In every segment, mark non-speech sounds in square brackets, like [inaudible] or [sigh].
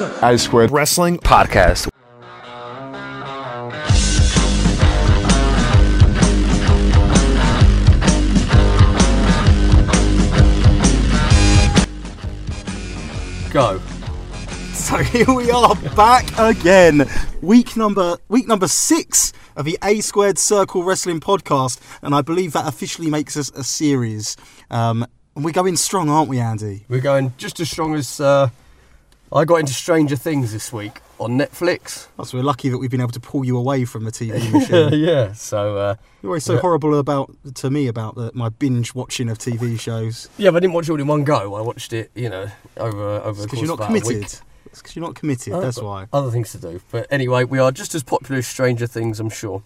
I Squared Wrestling Podcast. Go. So [laughs] here we are back again. Week number week number six of the A Squared Circle Wrestling Podcast, and I believe that officially makes us a series. Um, and we're going strong, aren't we, Andy? We're going just as strong as uh, I got into Stranger Things this week on Netflix. Oh, so we're lucky that we've been able to pull you away from the TV [laughs] machine. yeah. So uh, You're always so Yeah. horrible about to me about the, my binge watching of TV shows yeah, but I didn't watch it all in one go. I watched it, you know, over over because you're not of about a committed. It's because you're not committed. Uh, that's why. Other things to do. But anyway, we are just as popular as Stranger Things, I'm sure.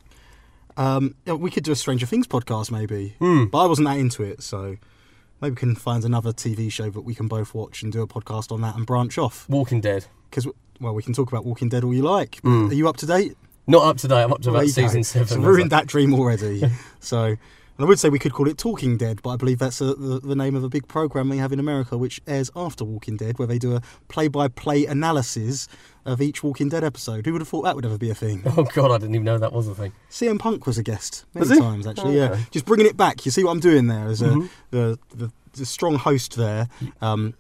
Um, yeah, we could do a Stranger Things podcast maybe, Hmm. but I wasn't that into it, so maybe we can find another TV show that we can both watch and do a podcast on that and branch off. Walking Dead. Because well, we can talk about Walking Dead all you like. Mm. Are you up to date? Not up to date. I'm up to about you go. season seven. So ruined that dream already. [laughs] so, and I would say we could call it Talking Dead, but I believe that's a, the, the name of a big program they have in America, which airs after Walking Dead, where they do a play-by-play analysis of each Walking Dead episode. Who would have thought that would ever be a thing? Oh god, I didn't even know that was a thing. CM Punk was a guest many Was times, actually. Oh, Yeah, okay. just bringing it back. You see what I'm doing there as a, Mhm. the, the the strong host there, um,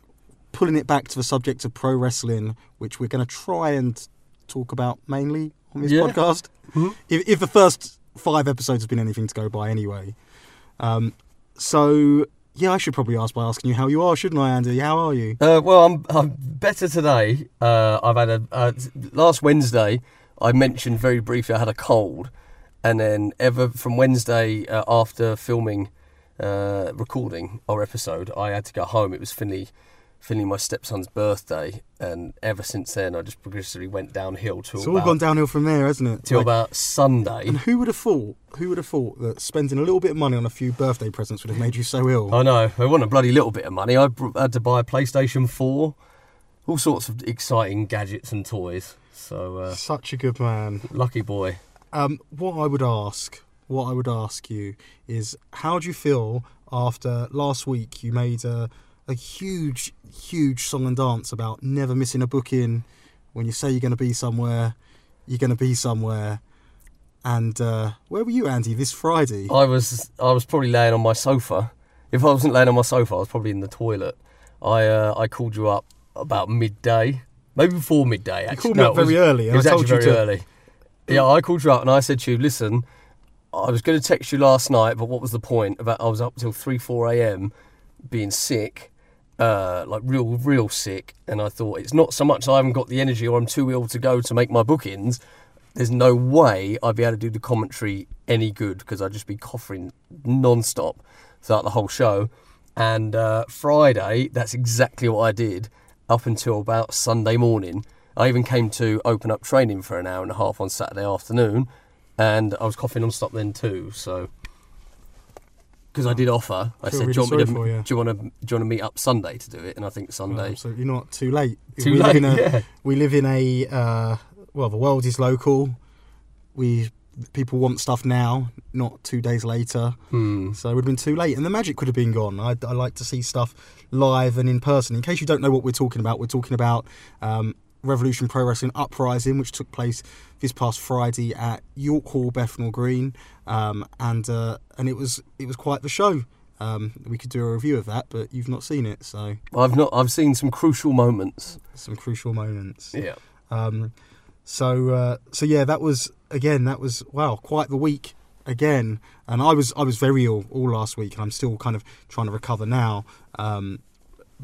pulling it back to the subject of pro wrestling, which we're going to try and talk about mainly on this Yeah. podcast. Mhm. If, if the first five episodes have been anything to go by, anyway. Um, so yeah, I should probably ask by asking you how you are, shouldn't I, Andy? How are you? Uh, well, I'm, I'm better today. Uh, I've had a uh, last Wednesday. I mentioned very briefly I had a cold, and then ever from Wednesday uh, after filming, uh, recording our episode, I had to go home. It was Finley, Finley, my stepson's birthday, and ever since then I just progressively went downhill till It's all about, gone downhill from there, hasn't it? till Like- about Sunday. and who would have thought? Who would have thought that spending a little bit of money on a few birthday presents would have made you so ill? I know. I want a bloody little bit of money. I had to buy a PlayStation 4, all sorts of exciting gadgets and toys. So, uh, Such a good man. lucky boy. Um, what I would ask, what I would ask you is, how do you feel after last week you made a, a huge, huge song and dance about never missing a booking? When you say you're going to be somewhere, you're going to be somewhere. And uh, where were you, Andy, this Friday? I was I was probably laying on my sofa. If I wasn't laying on my sofa, I was probably in the toilet. I uh, I called you up about midday, maybe before midday. Actually, called me up was- very early, It was actually very to- early. Yeah, I called you up and I said to you, listen, I was going to text you last night, but what was the point? About I was up till three four a.m. being sick. Uh, like real, real sick, and I thought it's not so much I haven't got the energy or I'm too ill to go to make my bookings. There's no way I'd be able to do the commentary any good because I'd just be coughing non-stop throughout the whole show. And uh, Friday, that's exactly what I did up until about Sunday morning. I even came to open up training for an hour and a half on Saturday afternoon, and I was coughing non-stop then too. So, because I did offer, I Feel said, really do, you want me to, you." do you want to do you want to meet up Sunday to do it? And I think Sunday. Well, absolutely not. Too late. Too we late, Live in a, [laughs] yeah. We live in a uh, well, the world is local. We people want stuff now, not two days later. Hmm. So it would have been too late, and the magic could have been gone. I, I like to see stuff live and in person. In case you don't know what we're talking about, we're talking about um, Revolution Pro Wrestling Uprising, which took place this past Friday at York Hall, Bethnal Green, um, and uh, and it was it was quite the show. Um, we could do a review of that, but you've not seen it, so I've not. I've seen some crucial moments. some crucial moments. Yeah. Um, so uh, so yeah, that was again that was wow quite the week again, and I was I was very ill all last week, and I'm still kind of trying to recover now. Um,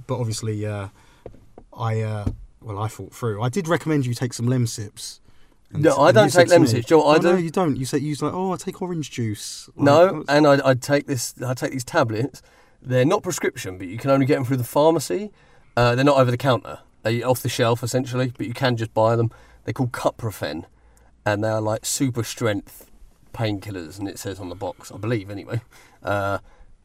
but obviously, uh, I uh, well I fought through. I did recommend you take some Lemsips. No, I don't take lemon me- Lemsips. Do you know what I Oh, No, you don't. You say you like, oh, I take orange juice. No, and I, I take this. I take these tablets. They're not prescription, but you can only get them through the pharmacy. Uh, they're not over the counter. They're off the shelf essentially, but you can just buy them. They're called Cuprofen, and they are like super strength painkillers, and it says on the box, I believe anyway, uh,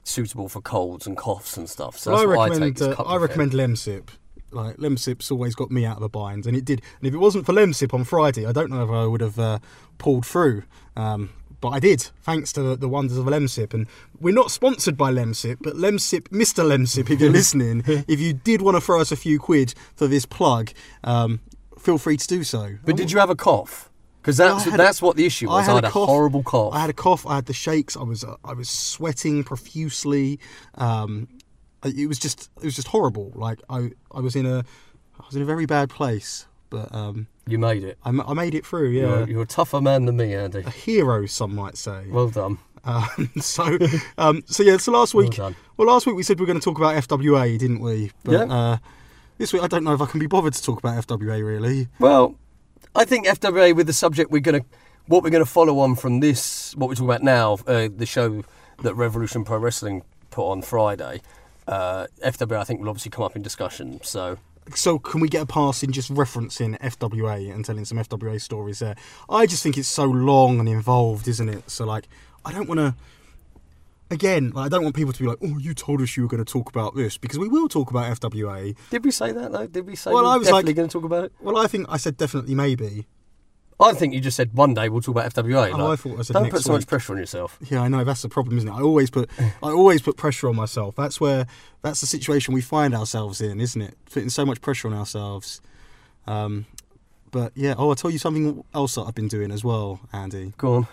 suitable for colds and coughs and stuff. So Well, that's I I recommend. is uh, I recommend Lemsip. Like Lemsip's always got me out of the bind, and it did. And if it wasn't for Lemsip on Friday, I don't know if I would have uh, pulled through. Um, but I did, thanks to the, the wonders of Lemsip. And we're not sponsored by Lemsip, but Lemsip, Mr. Lemsip, if you're [laughs] listening, if you did want to throw us a few quid for this plug, um, feel free to do so. But did you have a cough? Because that's I a- that's what the issue was. I had had, a a, cough. horrible cough. I had a cough. I had the shakes. I was uh, I was sweating profusely. Um, it was just it was just horrible. Like I I was in a I was in a very bad place. But um, you made it. I, I made it through. Yeah, You're, you're a tougher man than me, Andy. a hero, some might say. Well done. Um, [laughs] so, um, so yeah. So last Well week, done. well, last week we said we were going to talk about FWA, didn't we? But Yeah. uh, this week I don't know if I can be bothered to talk about FWA really. Well, I think FWA with the subject we're gonna, what we're gonna follow on from this, what we're talking about now, uh, the show that Revolution Pro Wrestling put on Friday. Uh, FWA, I think, will obviously come up in discussion. So So can we get a pass in just referencing FWA and telling some FWA stories there? I just think it's so long and involved, isn't it? So like, I don't want to. Again, like, I don't want people to be like, "Oh, you told us you were going to talk about this," because we will talk about FWA. did we say that though? Did we say Well, we're I was definitely like- going to talk about it? Well, I think I said definitely maybe. I think you just said one day we'll talk about FWA. Oh, like, I thought I said don't put so much pressure on yourself. Yeah, I know that's the problem, isn't it? I always put, I always put pressure on myself. That's where, that's the situation we find ourselves in, isn't it? Putting so much pressure on ourselves. Um, but yeah, oh, I'll tell you something else that I've been doing as well, Andy. Go on.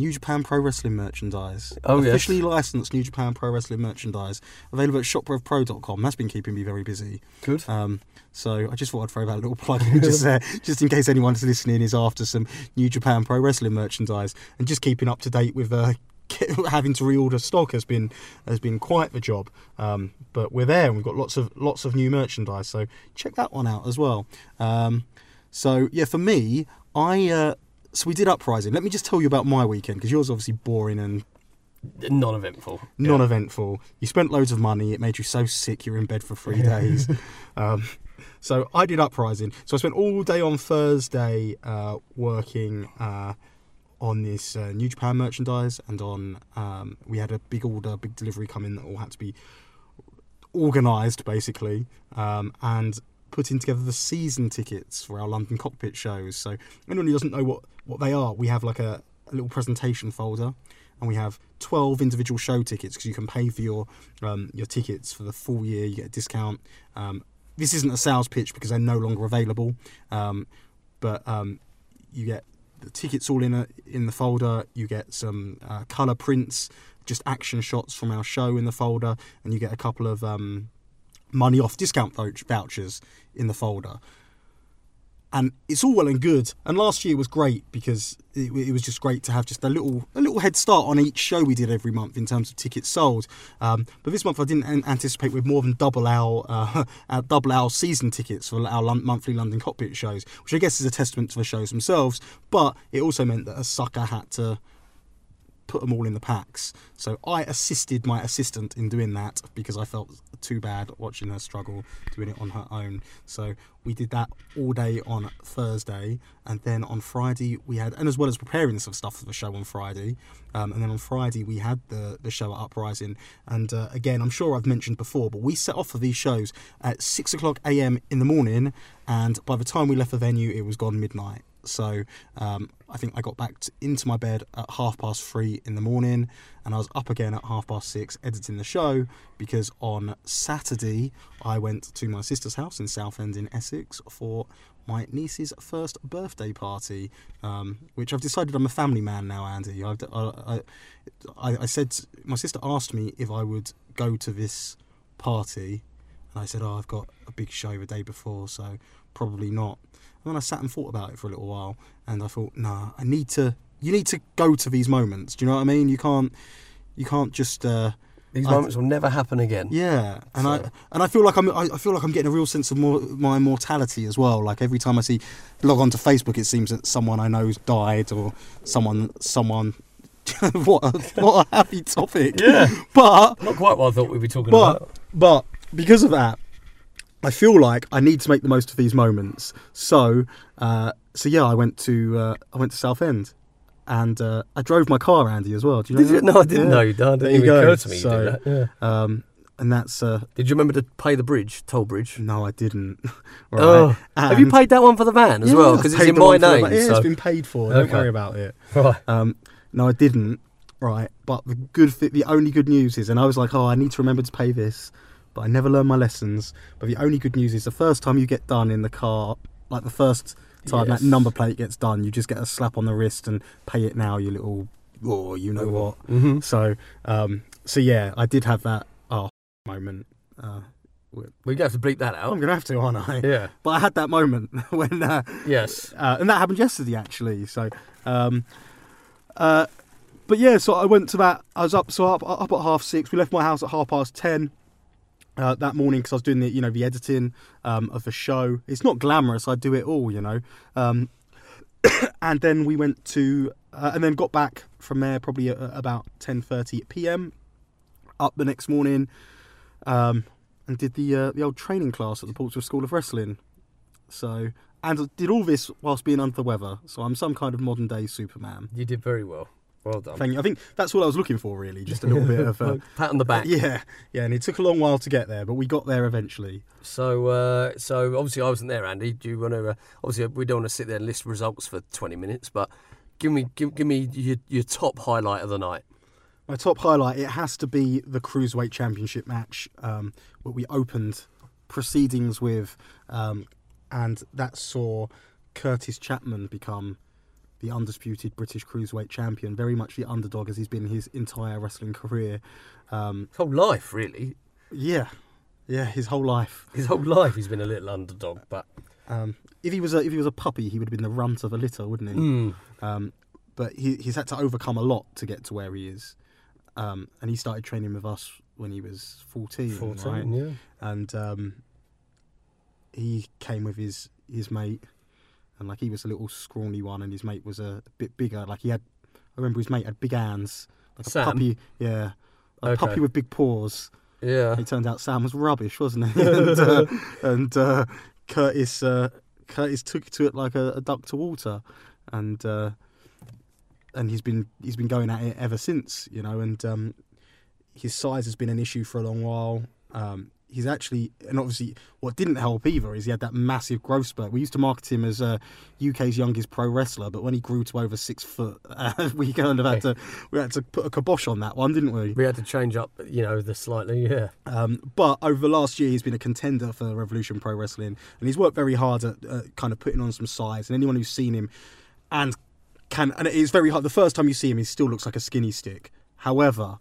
New Japan Pro Wrestling merchandise. Oh, yes. Officially licensed New Japan Pro Wrestling merchandise. Available at shoprevpro.com. That's been keeping me very busy. Good. Um, so I just thought I'd throw that little plug in just [laughs] there, just in case anyone's listening is after some New Japan Pro Wrestling merchandise and just keeping up to date with uh, [laughs] having to reorder stock has been has been quite the job. Um, but we're there and we've got lots of lots of new merchandise. So check that one out as well. Um, so yeah, for me, I uh, so we did uprising. Let me just tell you about my weekend because yours obviously boring and Non-eventful. non-eventful. You spent loads of money. It made you so sick you're in bed for three [laughs] days. um, so I did uprising. So I spent all day on Thursday uh, working uh, on this uh, New Japan merchandise, and on um, we had a big order, big delivery come in that all had to be organised basically, um, and putting together the season tickets for our London cockpit shows. So anyone who doesn't know what what they are, we have like a, a little presentation folder and we have 12 individual show tickets because you can pay for your um, your tickets for the full year you get a discount um, this isn't a sales pitch because they're no longer available um, but um, you get the tickets all in a, in the folder you get some uh, color prints just action shots from our show in the folder and you get a couple of um, money off discount vouch- vouchers in the folder and it's all well and good. And last year was great because it, it was just great to have just a little a little head start on each show we did every month in terms of tickets sold. Um, but this month I didn't an- anticipate with more than double our, uh, [laughs] our double our season tickets for our monthly London cockpit shows, which I guess is a testament to the shows themselves. But it also meant that a sucker had to put them all in the packs. So I assisted my assistant in doing that because I felt too bad watching her struggle doing it on her own. So we did that all day on Thursday, and then on Friday we had, and as well as preparing some stuff for the show on Friday, um, and then on Friday we had the the show at Uprising. And uh, again, I'm sure I've mentioned before, but we set off for these shows at six o'clock a.m. in the morning, and by the time we left the venue, it was gone midnight. So um, I think I got back t into my bed at half past three in the morning, and I was up again at half past six editing the show because on Saturday I went to my sister's house in Southend in Essex for my niece's first birthday party, um, which I've decided I'm a family man now, Andy. I, I, I said my sister asked me if I would go to this party, and I said, "Oh, I've got a big show the day before, so probably not." And then I sat and thought about it for a little while, and I thought, "Nah, I need to. You need to go to these moments. Do you know what I mean? You can't. You can't just." Uh, These I- moments will never happen again. yeah, and I and I feel like I'm I I feel like I'm getting a real sense of more, my mortality as well. Like every time I see log on to Facebook, it seems that someone I know's died or someone someone. [laughs] what a, what a happy topic. Yeah. but Not quite what I thought we'd be talking but about. but because of that, I feel like I need to make the most of these moments. So uh, so yeah, I went to uh, I went to Southend. And uh, I drove my car, Andy, as well. Do you know Did you? No, I didn't Yeah. know you did. There didn't you even go. occur to me you So, did that. Yeah. Um, and that's uh, Did you remember to pay the bridge, toll bridge? No, I didn't. [laughs] right. Oh, have you paid that one for the van as Yeah, well? Because it's in my the- name. Yeah, so. it's been paid for. Don't worry about it. [laughs] Right. Um, no, I didn't. Right, but the good, thi- the only good news is, and I was like, oh, I need to remember to pay this, but I never learned my lessons. But the only good news is, the first time you get done in the car like the first time Yes. that number plate gets done, you just get a slap on the wrist and pay it now, you little, oh, you know what. Mm-hmm. So, um, so yeah, I did have that oh moment. Uh, We're gonna have to bleep that out. I'm gonna have to, aren't I? Yeah. But I had that moment [laughs] when, uh, Yes. uh, and that happened yesterday actually. So, um, uh, but yeah, so I went to that. I was up, so up, up at half six. We left my house at half past ten. Uh, that morning because I was doing the you know the editing um, of the show. It's not glamorous. I do it all, you know. Um, [coughs] and then we went to uh, and then got back from there probably at, at about ten thirty p.m. Up the next morning, um, and did the uh, the old training class at the Portsmouth School of Wrestling. So and did all this whilst being under the weather. So I'm some kind of modern day Superman. You did very well. Well done. Thank you. I think that's what I was looking for, really. Just a little bit of. [laughs] a Pat on the back. yeah, yeah, and it took a long while to get there, but we got there eventually. So, uh, so obviously I wasn't there, Andy. Do you want to? Uh, obviously, we don't want to sit there and list results for twenty minutes, but give me, give, give me your, your top highlight of the night. My top highlight, it has to be the Cruiserweight Championship match, um, what we opened proceedings with, um, and that saw Kurtis Chapman become the undisputed British Cruiserweight Champion, very much the underdog as he's been his entire wrestling career. Um, His whole life, really. yeah, yeah, his whole life. His whole life, he's been a little underdog. But Um, if he was a, if he was a puppy, he would have been the runt of a litter, wouldn't he? mm, Um, but he, he's had to overcome a lot to get to where he is. Um, and he started training with us when he was 14, right? fourteen, yeah. And um, he came with his, his mate, and like he was a little scrawny one, and his mate was a bit bigger. Like he had, I remember his mate had big hands, like a puppy, yeah, a Okay. puppy with big paws. Yeah. It turned out Sam was rubbish, wasn't he? [laughs] and uh, and uh, Kurtis uh, Kurtis took to it like a, a duck to water, and uh, and he's been he's been going at it ever since, you know. And um, his size has been an issue for a long while. Um, he's actually, and obviously, what didn't help either is he had that massive growth spurt. We used to market him as uh, UK's youngest pro wrestler, but when he grew to over six foot, uh, [laughs] we kind of had to [laughs] we had to put a kibosh on that one, didn't we? We had to change up, you know, the slightly, yeah. Um, but over the last year, he's been a contender for Revolution Pro Wrestling, and he's worked very hard at uh, kind of putting on some size. And anyone who's seen him, and can, and it's very hard. The first time you see him, he still looks like a skinny stick. However,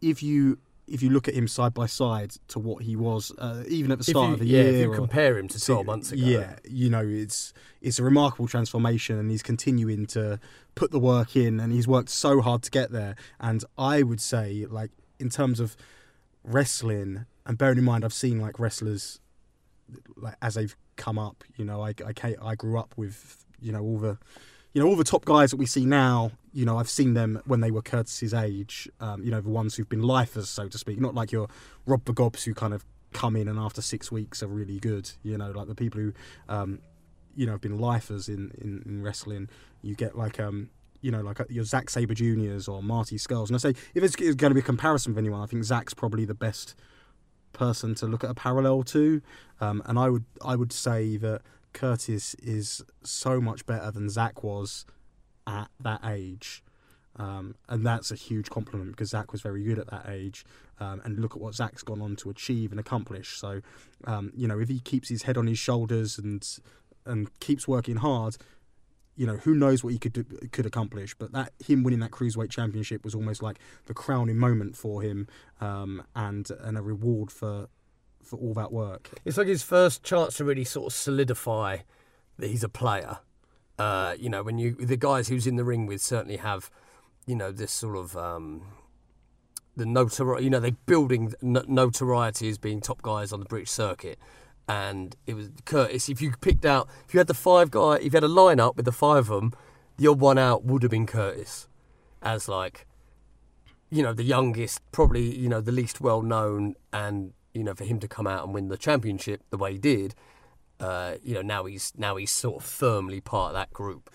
if you if you look at him side by side to what he was, uh, even at the start you, of the yeah, year, if you or- compare him to See, twelve months ago, Yeah, you know, it's it's a remarkable transformation, and he's continuing to put the work in, and he's worked so hard to get there. And I would say, like in terms of wrestling, and bearing in mind, I've seen like wrestlers like as they've come up. You know, I I, I grew up with you know all the you know all the top guys that we see now. You know, I've seen them when they were Kurtis's age. Um, you know, the ones who've been lifers, so to speak, not like your Rob Begobs who kind of come in and after six weeks are really good. You know, like the people who, um, you know, have been lifers in, in, in wrestling. You get like, um, you know, like uh, your Zack Sabre Juniors or Marty Scurlls. And I say, if it's, it's going to be a comparison with anyone, I think Zack's probably the best person to look at a parallel to. Um, and I would I would say that Kurtis is so much better than Zack was at that age. Um, and that's a huge compliment because Zach was very good at that age. Um, and look at what Zach's gone on to achieve and accomplish. So, um, you know, if he keeps his head on his shoulders and and keeps working hard, you know, who knows what he could do, could accomplish. But that him winning that cruiserweight championship was almost like the crowning moment for him, um, and and a reward for for all that work. It's like his first chance to really sort of solidify that he's a player. Uh, you know, when you the guys who's in the ring with certainly have, you know, this sort of um, the notoriety. You know, they're building notoriety as being top guys on the British circuit. And it was Kurtis. If you picked out, if you had the five guy, if you had a lineup with the five of them, the odd one out would have been Kurtis, as like, you know, the youngest, probably you know the least well known, and you know for him to come out and win the championship the way he did, uh, you know now he's now he's sort of firmly part of that group.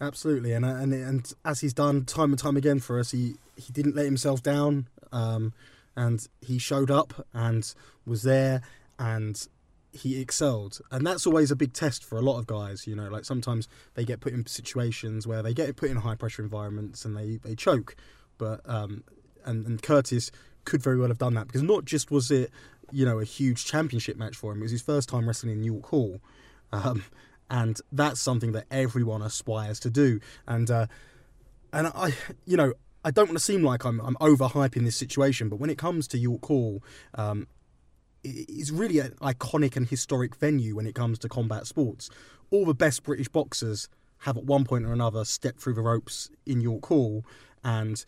Absolutely, and uh, and and as he's done time and time again for us, he he didn't let himself down, um, and he showed up and was there, and he excelled, and that's always a big test for a lot of guys. You know, like sometimes they get put in situations where they get put in high pressure environments and they they choke, but um, and and Kurtis could very well have done that because not just was it you know a huge championship match for him, it was his first time wrestling in York Hall. um, and that's something that everyone aspires to do. And uh, and I, you know, I don't want to seem like I'm I'm overhyping this situation, but when it comes to York Hall, um, it's really an iconic and historic venue when it comes to combat sports. All the best British boxers have at one point or another stepped through the ropes in York Hall, and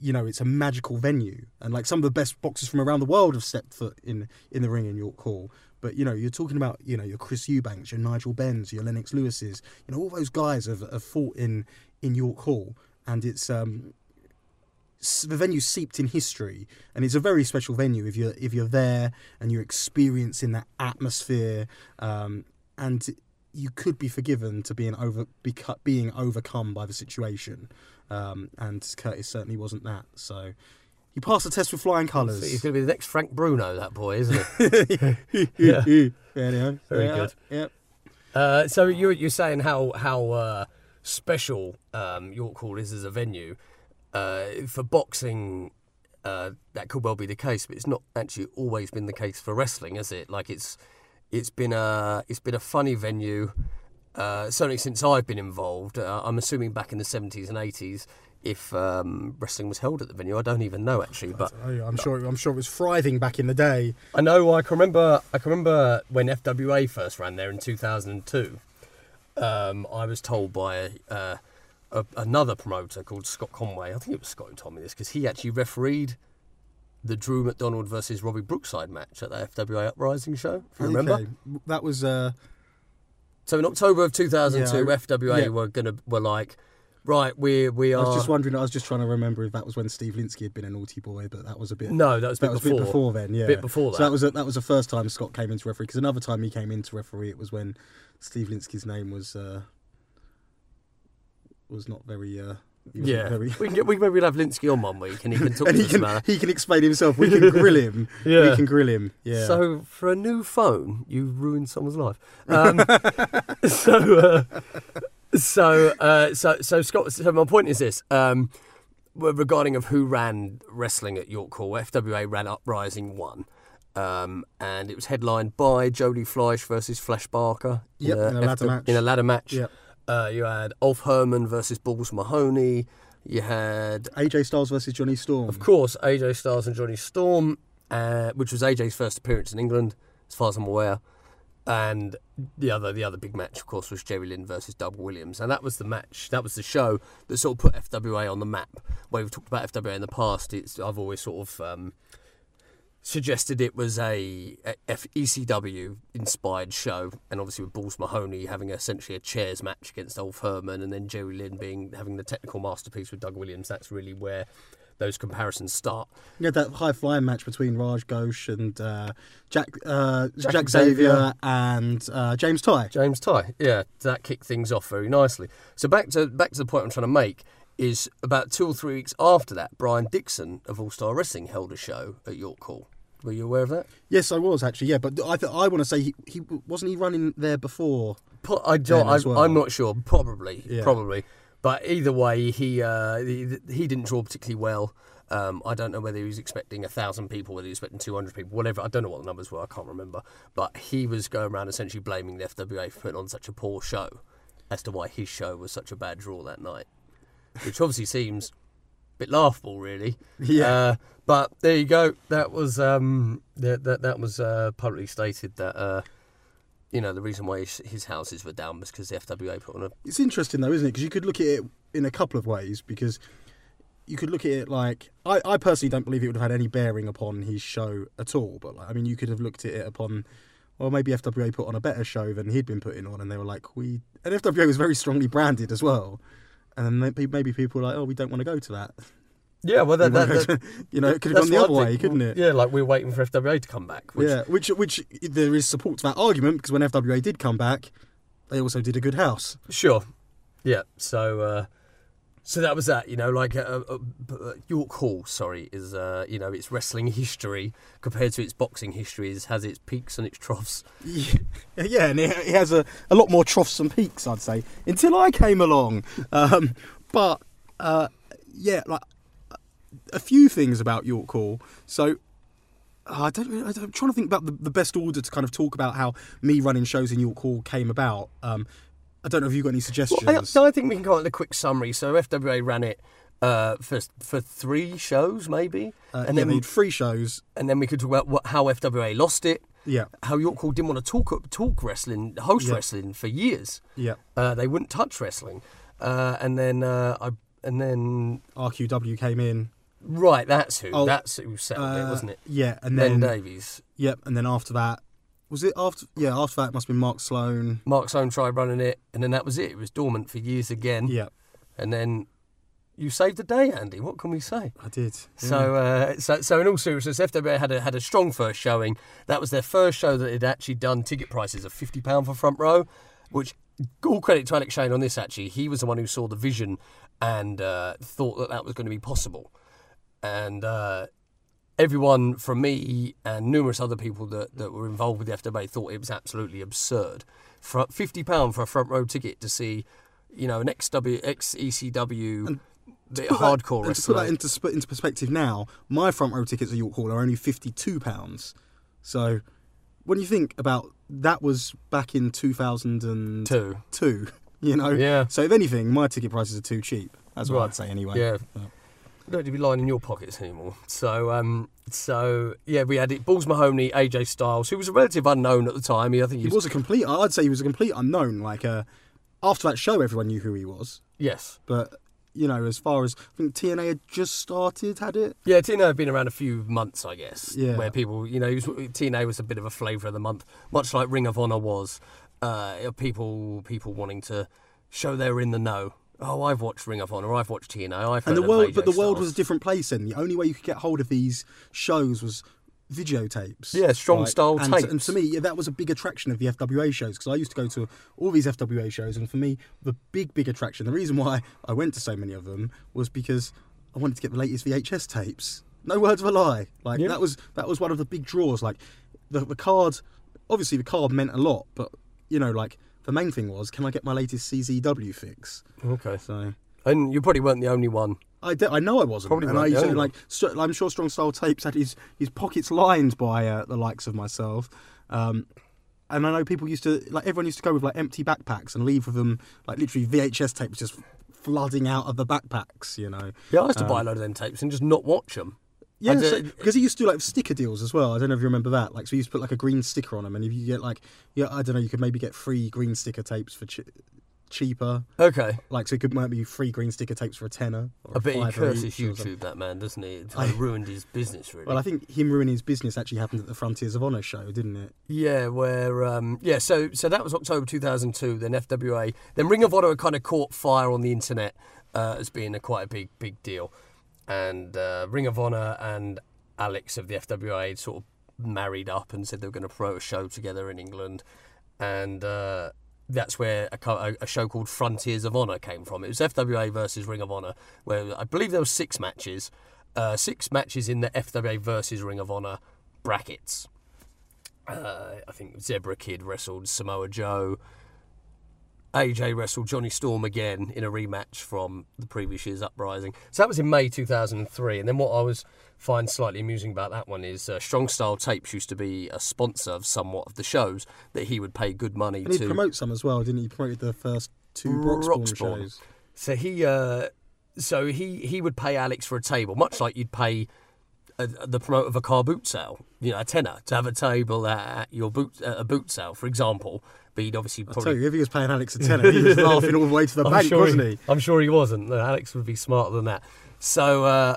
you know it's a magical venue. And like some of the best boxers from around the world have stepped foot in in the ring in York Hall. But you know, you're talking about you know your Chris Eubanks, your Nigel Benns, your Lennox Lewises. You know, all those guys have, have fought in in York Hall, and it's um, the venue's seeped in history, and it's a very special venue if you're if you're there and you're experiencing that atmosphere, um, and you could be forgiven to being over being overcome by the situation, um, and Kurtis certainly wasn't that. So he passed the test with flying So colours. he's going to be the next Frank Bruno, that boy, isn't he? [laughs] Yeah. yeah. Anyway, Very yeah, good. Yeah. Uh, so you're you're saying how how uh, special um, York Hall is as a venue uh, for boxing. Uh, that could well be the case, but it's not actually always been the case for wrestling, has it? Like it's it's been a it's been a funny venue. Uh, certainly since I've been involved, uh, I'm assuming back in the 70s and 80s, if um, wrestling was held at the venue, I don't even know actually, but yeah, I'm sure. I'm sure it was thriving back in the day. I know. I can remember. I can remember when FWA first ran there in 2002. Um, I was told by uh, a, another promoter called Scott Conway. I think it was Scott who told me this because he actually refereed the Drew McDonald versus Robbie Brookside match at the FWA Uprising show. If you remember. Okay. That was. Uh, So in October of 2002, Yeah, FWA yeah. were gonna were like, right, we we are. I was just wondering. I was just trying to remember if that was when Steve Lynskey had been a naughty boy, but that was a bit. no, that was a that bit was before. a bit before then. Yeah, Bit before that. So that. was a, that was the first time Scott came into referee. Because another time he came into referee, it was when Steve Lynskey's name was uh, was not very. Uh, Yeah, very- we can get, we maybe we'll have Lynskey on one week and he can [laughs] talk and to he can about he can explain himself. We can grill him. [laughs] Yeah. We can grill him. Yeah. So for a new phone, you ruined someone's life. Um, [laughs] so, uh, so, uh, so, so Scott. So my point is this: um, regarding of who ran wrestling at York Hall, FWA ran Uprising one. Um, and it was headlined by Jody Fleisch versus Flash Barker Yep, in a ladder match. In a ladder match. Yep. Uh, you had Ulf Herman versus Balls Mahoney. You had AJ Styles versus Johnny Storm. of course, AJ Styles and Johnny Storm, uh, which was AJ's first appearance in England, as far as I'm aware. And the other, the other big match, of course, was Jerry Lynn versus Doug Williams, and that was the match. That was the show that sort of put FWA on the map. Where we've talked about FWA in the past, it's I've always sort of um, suggested it was a ECW inspired show, and obviously with Balls Mahoney having essentially a chairs match against Ulf Herman, and then Jerry Lynn being having the technical masterpiece with Doug Williams. That's really where those comparisons start. You had that high flying match between Raj Ghosh and uh, Jack uh, Jack Jack, Xavier. Xavier and uh, James Tighe. James Tighe, yeah, that kicked things off very nicely. So back to back to the point I'm trying to make is about two or three weeks after that, Brian Dixon of All Star Wrestling held a show at York Hall. Were you aware of that? Yes, I was actually. Yeah, but I th- I want to say he, he wasn't he running there before. Po- I don't. I, well? I'm not sure. Probably, Yeah. probably. But either way, he, uh, he he didn't draw particularly well. Um, I don't know whether he was expecting a thousand people, whether he was expecting 200 people, whatever. I don't know what the numbers were. I can't remember. But he was going around essentially blaming the FWA for putting on such a poor show, as to why his show was such a bad draw that night, which obviously seems bit laughable, really. Yeah. Uh, but there you go. That was um, that that, that was uh, publicly stated that. Uh, you know, the reason why his, his houses were down was because the FWA put on a. It's interesting though, isn't it? Because you could look at it in a couple of ways. Because you could look at it like I, I personally don't believe it would have had any bearing upon his show at all. But like, I mean, you could have looked at it upon. Well, maybe FWA put on a better show than he'd been putting on, and they were like, "We." And FWA was very strongly branded as well, and then maybe, maybe people were like, "Oh, we don't want to go to that." Yeah, well, that, that, that, to- [laughs] you know, it could have gone the other way, think. couldn't it? Yeah, like we're waiting for FWA to come back. Which, yeah, which which there is support to that argument because when FWA did come back, they also did a good house. Sure. Yeah. So, uh, so that was that. You know, like uh, uh, uh, York Hall. Sorry, is uh, you know its wrestling history compared to its boxing history is, has its peaks and its troughs. Yeah, yeah, and it, it has a, a lot more troughs and peaks, I'd say, until I came along. Um, but uh, yeah, like a few things about York Hall. So I don't. I don't- I'm trying to think about the, the best order to kind of talk about how me running shows in York Hall came about. Um, I don't know if you've got any suggestions. Well, I, so I think we can go on a quick summary. So FWA ran it uh, for for three shows, maybe, Uh, and yeah, then free shows. and then we could talk about what, how FWA lost it, Yeah, how York Hall didn't want to talk talk wrestling, host Yeah. wrestling for years. yeah. Uh, they wouldn't touch wrestling, uh, and then uh, I and then RQW came in. right, that's who Oh, that's who settled it, Uh, wasn't it? Yeah, and Ben then Davies. yep, and then after that, was it after? Yeah, after that it must have been Mark Sloan. Mark Sloan tried running it, and then that was it. It was dormant for years again. Yeah, And then you saved the day, Andy. What can we say? I did. So, uh, so, so in all seriousness, FWA had a had a strong first showing. That was their first show that had actually done ticket prices of fifty pound for front row, which all credit to Alex Shane on this. Actually, he was the one who saw the vision and uh, thought that that was going to be possible. And uh, everyone from me and numerous other people that, that were involved with the FWA thought it was absolutely absurd. For fifty pound for a front row ticket to see, you know, an XW ex ECW. Bit put that- hardcore and to put that into sp- into perspective now, my front row tickets at York Hall are only fifty two pounds. So when you think about that was back in two thousand and Two. two, [laughs] you know. Yeah. So if anything, my ticket prices are too cheap. That's what Right. I'd say anyway. Yeah. Yeah. You don't need to be lying in your pockets anymore. So, um, so yeah, we had it. Balls Mahoney, AJ Styles, who was a relative unknown at the time. He, I think he He was, was a complete. I'd say he was a complete unknown. Like uh, after that show, everyone knew who he was. yes, But you know, as far as I think TNA had just started, had it. yeah. TNA had been around a few months, I guess. Yeah. where people, you know, was, TNA was a bit of a flavour of the month, much like Ring of Honor was. Uh, people, people wanting to show they're in the know. Oh, I've watched Ring of Honor. I've watched TNA. I've And the world, but the world was a different place then. The only way you could get hold of these shows was videotapes. Yeah, strong style and, tapes. And to me, yeah, that was a big attraction of the FWA shows because I used to go to all these FWA shows, and for me, the big, big attraction, the reason why I went to so many of them was because I wanted to get the latest VHS tapes. No words of a lie. Like Yeah. that was that was one of the big draws. Like the the card, obviously the card meant a lot, but you know, like the main thing was, can I get my latest CZW fix? Okay, So. and you probably weren't the only one. I, de- I know I wasn't, Probably and I used to, like st- I'm sure Strong Style Tapes had his his pockets lined by uh, the likes of myself, um, and I know people used to like everyone used to go with like empty backpacks and leave with them like literally VHS tapes just flooding out of the backpacks. You know, Yeah, I used to buy a load of them tapes and just not watch them. yeah, so- because he used to do like sticker deals as well. I don't know if you remember that. Like, so he used to put like a green sticker on them, and if you get like, yeah, I don't know, you could maybe get free green sticker tapes for ch- cheaper. Okay. Like, so it could might be free green sticker tapes for a tenner. Or I bet he curses each or something. YouTube, that man, doesn't he? It's like ruined his business, really. Well, I think him ruining his business actually happened at the Frontiers of Honor show, didn't it? yeah, where um, yeah, so so that was October 2002. Then FWA, then Ring of Honor kind of caught fire on the internet uh, as being a quite a big big deal, and uh, Ring of Honor and Alex of the FWA had sort of married up and said they were going to promote a show together in England, and. Uh, that's where a, a, show called Frontiers of Honor came from. It was FWA versus Ring of Honor, where I believe there were six matches, uh, six matches in the FWA versus Ring of Honor brackets. Uh, I think Zebra Kid wrestled Samoa Joe. AJ wrestled Johnny Storm again in a rematch from the previous year's Uprising. So that was in May 2003. And then what I was find slightly amusing about that one is uh, Strong Style Tapes used to be a sponsor of somewhat of the shows that he would pay good money And he to. promote some as well, didn't he? He promoted the first two Rockspawn. Brockspawn shows. So he, uh, so he he would pay Alex for a table, much like you'd pay a, the promoter of a car boot sale, you know, a tenner to have a table at your boot at a boot sale, for example. But he'd obviously I probably tell you, if he was paying Alex a tenner, he was laughing all the way to the [laughs] I'm bank, sure wasn't he? I'm sure he wasn't. No, Alex would be smarter than that. So, uh,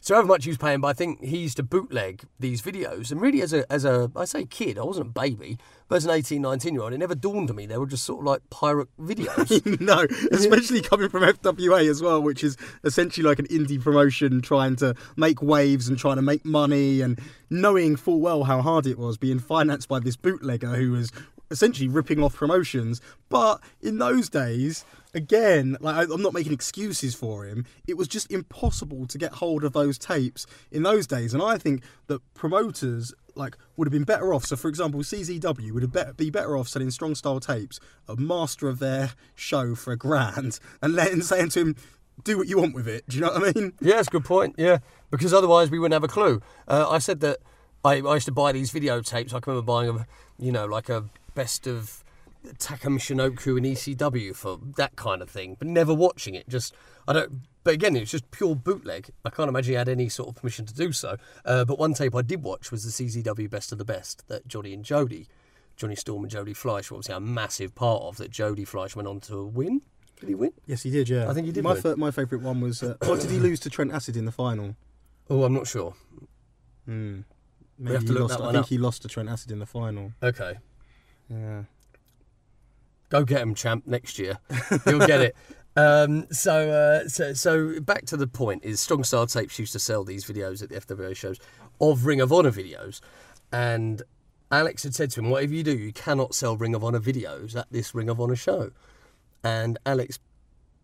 so however much he was paying, but I think he used to bootleg these videos. And really, as a, as a, I say kid, I wasn't a baby, but as an 18, 19 year old, it never dawned on me they were just sort of like pirate videos. [laughs] no, [laughs] especially coming from FWA as well, which is essentially like an indie promotion trying to make waves and trying to make money and knowing full well how hard it was being financed by this bootlegger who was essentially ripping off promotions. But in those days, again, like I'm not making excuses for him, it was just impossible to get hold of those tapes in those days. And I think that promoters like would have been better off. So, for example, CZW would have be better off selling strong style tapes, a master of their show for a grand, and letting saying to him, "Do what you want with it." Do you know what I mean? Yeah, a good point. Yeah, because otherwise we wouldn't have a clue. Uh, I said that I, I used to buy these videotapes. I can remember buying a, you know, like a best of Taka Michinoku and ECW for that kind of thing, but never watching it. Just I don't. But again, it was just pure bootleg. I can't imagine he had any sort of permission to do so. Uh, but one tape I did watch was the CZW Best of the Best that Johnny and Jody, Johnny Storm and Jody Fleisch were obviously a massive part of. That Jody Fleisch went on to win. Did he win? Yes, he did. Yeah, I think he did My win. fir- my favourite one was. Uh, [coughs] oh, did he lose to Trent Acid in the final? Oh, I'm not sure. Hmm. Maybe have to look lost. that I think up. he lost to Trent Acid in the final. Okay. Yeah. Go get him, champ. Next year, you'll get it. [laughs] Um, so, uh, so, so back to the point: is Strong Style Tapes used to sell these videos at the FWA shows of Ring of Honor videos, and Alex had said to him, "Whatever you do, you cannot sell Ring of Honor videos at this Ring of Honor show." And Alex,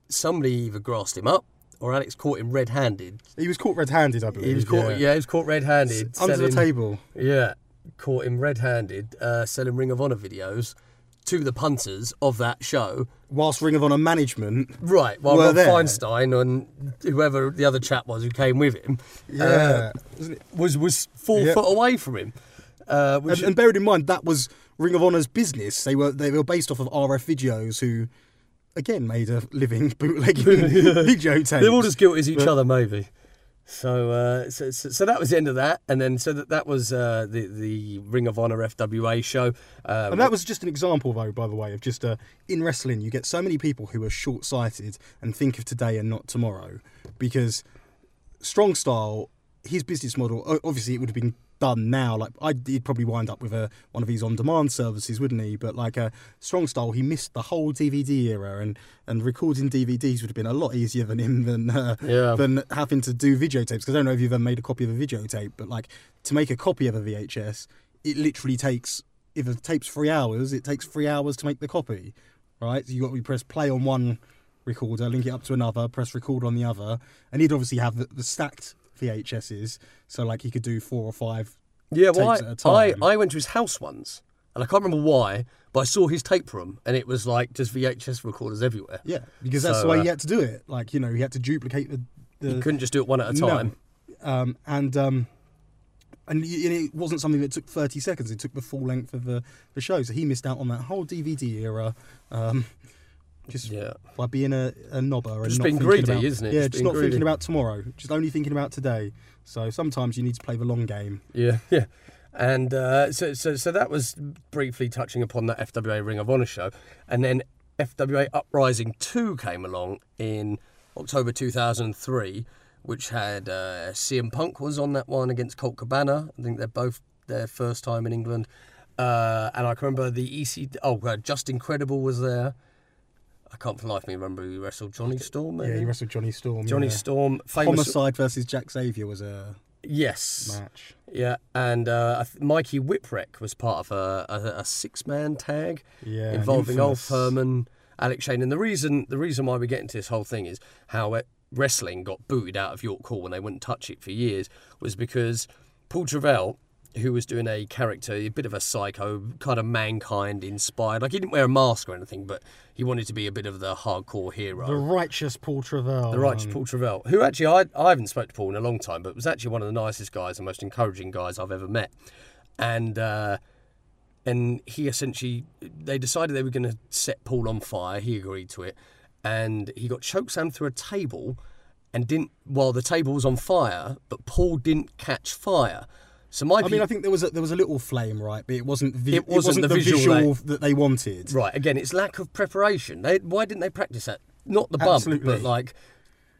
somebody either grassed him up, or Alex caught him red-handed. He was caught red-handed, I believe. He was caught, yeah, he was caught red-handed Under the table. yeah, caught him red-handed uh, selling Ring of Honor videos to the punters of that show. Whilst Ring of Honor management. Right, while Rob there. Feinstein and whoever the other chap was who came with him Yeah. Wasn't uh, was was four Yeah. foot away from him. Uh, which, And, and bearing in mind that was Ring of Honor's business. They were they were based off of RF Videos, who again made a living [laughs] bootlegging [laughs] videotapes. they're all as guilty as each But- other, maybe. So, uh, so, so, so that was the end of that, and then so that that was uh, the the Ring of Honor FWA show. Um, And that was just an example, though, by the way, of just uh, in wrestling, you get so many people who are short sighted and think of today and not tomorrow. Because Strong Style, his business model, obviously, it would have been done now. Like, I'd, he'd probably wind up with a, one of these on demand services, wouldn't he? But like a Strong Style, he missed the whole DVD era, and, and recording DVDs would have been a lot easier than him than, uh, Yeah. than having to do videotapes. Because I don't know if you've ever made a copy of a videotape, but like to make a copy of a VHS, it literally takes if a tape's three hours, it takes three hours to make the copy, right? So you got to press play on one recorder, link it up to another, press record on the other, and he'd obviously have the, the stacked VHSs, so like he could do four or five. Yeah, well, I, at a I, time. I went to his house once, and I can't remember why, but I saw his tape room, and it was like just VHS recorders everywhere. Yeah, because that's So, the way uh, he had to do it. Like you know, he had to duplicate the. the You couldn't just do it one at a No. time. um, and um, and and it wasn't something that took 30 seconds. It took the full length of the, the show. So he missed out on that whole DVD era. Um, just Yeah. by being a, a knobber and Just not being greedy, about, isn't it? Yeah, Just just, not greedy. thinking about tomorrow. Just only thinking about today. So sometimes you need to play the long game. Yeah, [laughs] yeah. And uh, so, so, so that was briefly touching upon that FWA Ring of Honor show, and then FWA Uprising Two came along in October 2003, which had uh, CM Punk was on that one against Colt Cabana. I think they're both their first time in England, uh, and I can remember the EC. Oh, uh, Just Incredible was there. I can't for life of me remember who wrestled Johnny Storm. Maybe? Yeah, he wrestled Johnny Storm. Johnny yeah. Storm, famous. Homicide versus Jack Xavier was a Yes. match. Yeah, and uh, Mikey Whipwreck was part of a, a, a six-man tag Yeah, involving Ulf. Herman, Alex Shane, and the reason the reason why we get into this whole thing is how it, wrestling got booted out of York Hall and they wouldn't touch it for years was because Paul Travell, who was doing a character, a bit of a psycho, kind of mankind inspired. Like he didn't wear a mask or anything, but he wanted to be a bit of the hardcore hero. The righteous Paul Travell. The righteous um, Paul Travell, who actually I, I haven't spoken to Paul in a long time, but was actually one of the nicest guys and most encouraging guys I've ever met. And uh, and he essentially they decided they were going to set Paul on fire. He agreed to it, and he got chokeslammed through a table, and didn't while the table was on fire, but Paul didn't catch fire. So my I mean, I think there was a, there was a little flame, right? But it wasn't. Vi- It wasn't the the visual visual, that they wanted. Right, again, it's lack of preparation. They, why didn't they practice that? Not the bump, Absolutely. but like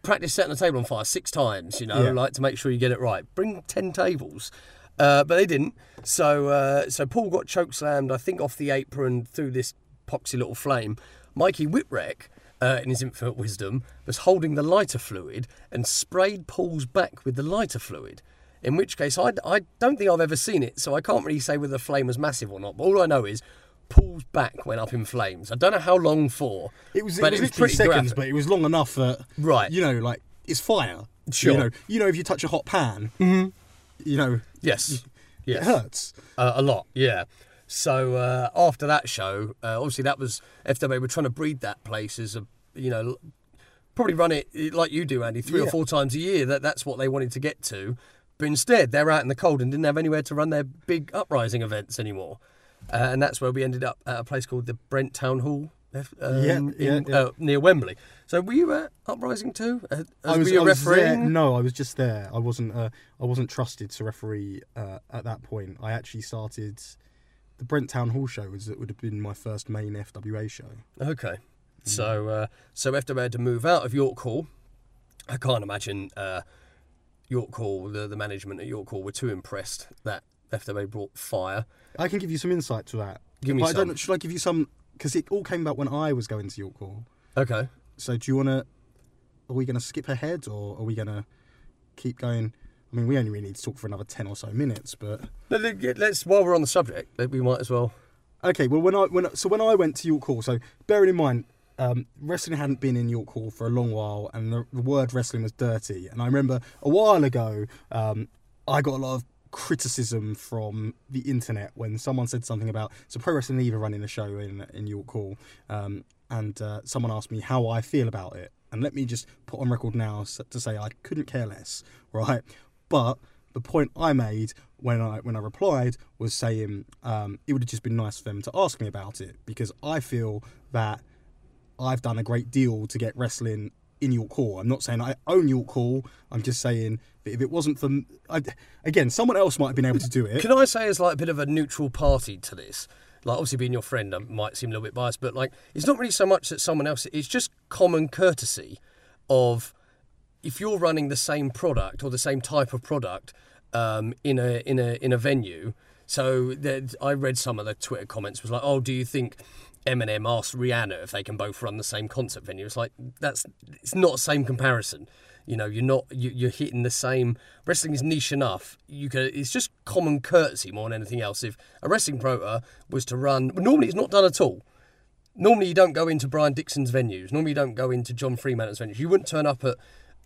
practice setting the table on fire six times, you know, Yeah. like to make sure you get it right. Bring 10 tables. Uh, but they didn't. So uh, so Paul got chokeslammed, I think, off the apron through this poxy little flame. Mikey Whipwreck, uh, in his infinite wisdom, was holding the lighter fluid and sprayed Paul's back with the lighter fluid. In which case, I, I don't think I've ever seen it, so I can't really say whether the flame was massive or not. But all I know is Paul's back went up in flames. I don't know how long for. It was, but it was, literally pretty seconds, graphic. but it was long enough that Right. You know, like it's fire. Sure. You know, you know, if you touch a hot pan, you know, Yes. it Yes. hurts. Uh, a lot, yeah. So uh, after that show, uh, obviously that was FWA were trying to breed that place as a, you know, probably run it like you do, Andy, three or four times a year. That that's what they wanted to get to. But instead, they're out in the cold and didn't have anywhere to run their big uprising events anymore. Uh, and that's where we ended up at a place called the Brent Town Hall. Um, Yeah, in, yeah, yeah. Uh, near Wembley. So were you at Uprising too? Uh, I was, were you I was there. No, I was just there. I wasn't. Uh, I wasn't trusted to referee uh, at that point. I actually started the Brent Town Hall show. Was it would have been my first main FWA show. Okay. So uh, so FWA had to move out of York Hall. I can't imagine uh, York Hall, the, the management at York Hall were too impressed that FWA brought fire. I can give you some insight to that. Give me But I don't. Should I give you some? Because it all came about when I was going to York Hall. Okay. So do you want to? Are we going to skip ahead, or are we going to keep going? I mean, we only really need to talk for another ten or so minutes, but Let- let- Let's while we're on the subject, we might as well. Okay, well, when I when so when I went to York Hall, so bearing in mind, um, wrestling hadn't been in York Hall for a long while, and the, the word wrestling was dirty. And I remember a while ago, um, I got a lot of criticism from the internet when someone said something about so pro wrestling EVE running a show in in York Hall, um, and uh, someone asked me how I feel about it. And let me just put on record now to say I couldn't care less, [laughs] right? But the point I made when I when I replied was saying um, it would have just been nice for them to ask me about it because I feel that I've done a great deal to get wrestling in York Hall. I'm not saying I own York Hall. I'm just saying that if it wasn't for I, again, someone else might have been able to do it. Can I say, as like a bit of a neutral party to this? Like, obviously, being your friend I might seem a little bit biased, but like, it's not really so much that someone else. It's just common courtesy of if you're running the same product or the same type of product um, in a in a in a venue. So I read some of the Twitter comments was like, "Oh, do you think Eminem asked Rihanna if they can both run the same concert venue?" It's like that's it's not the same comparison. You know, you're not you, you're hitting the same. Wrestling is niche enough. You can. It's just common courtesy more than anything else. If a wrestling promoter was to run, well, normally it's not done at all. Normally you don't go into Brian Dixon's venues. Normally you don't go into John Fremantle's venues. You wouldn't turn up at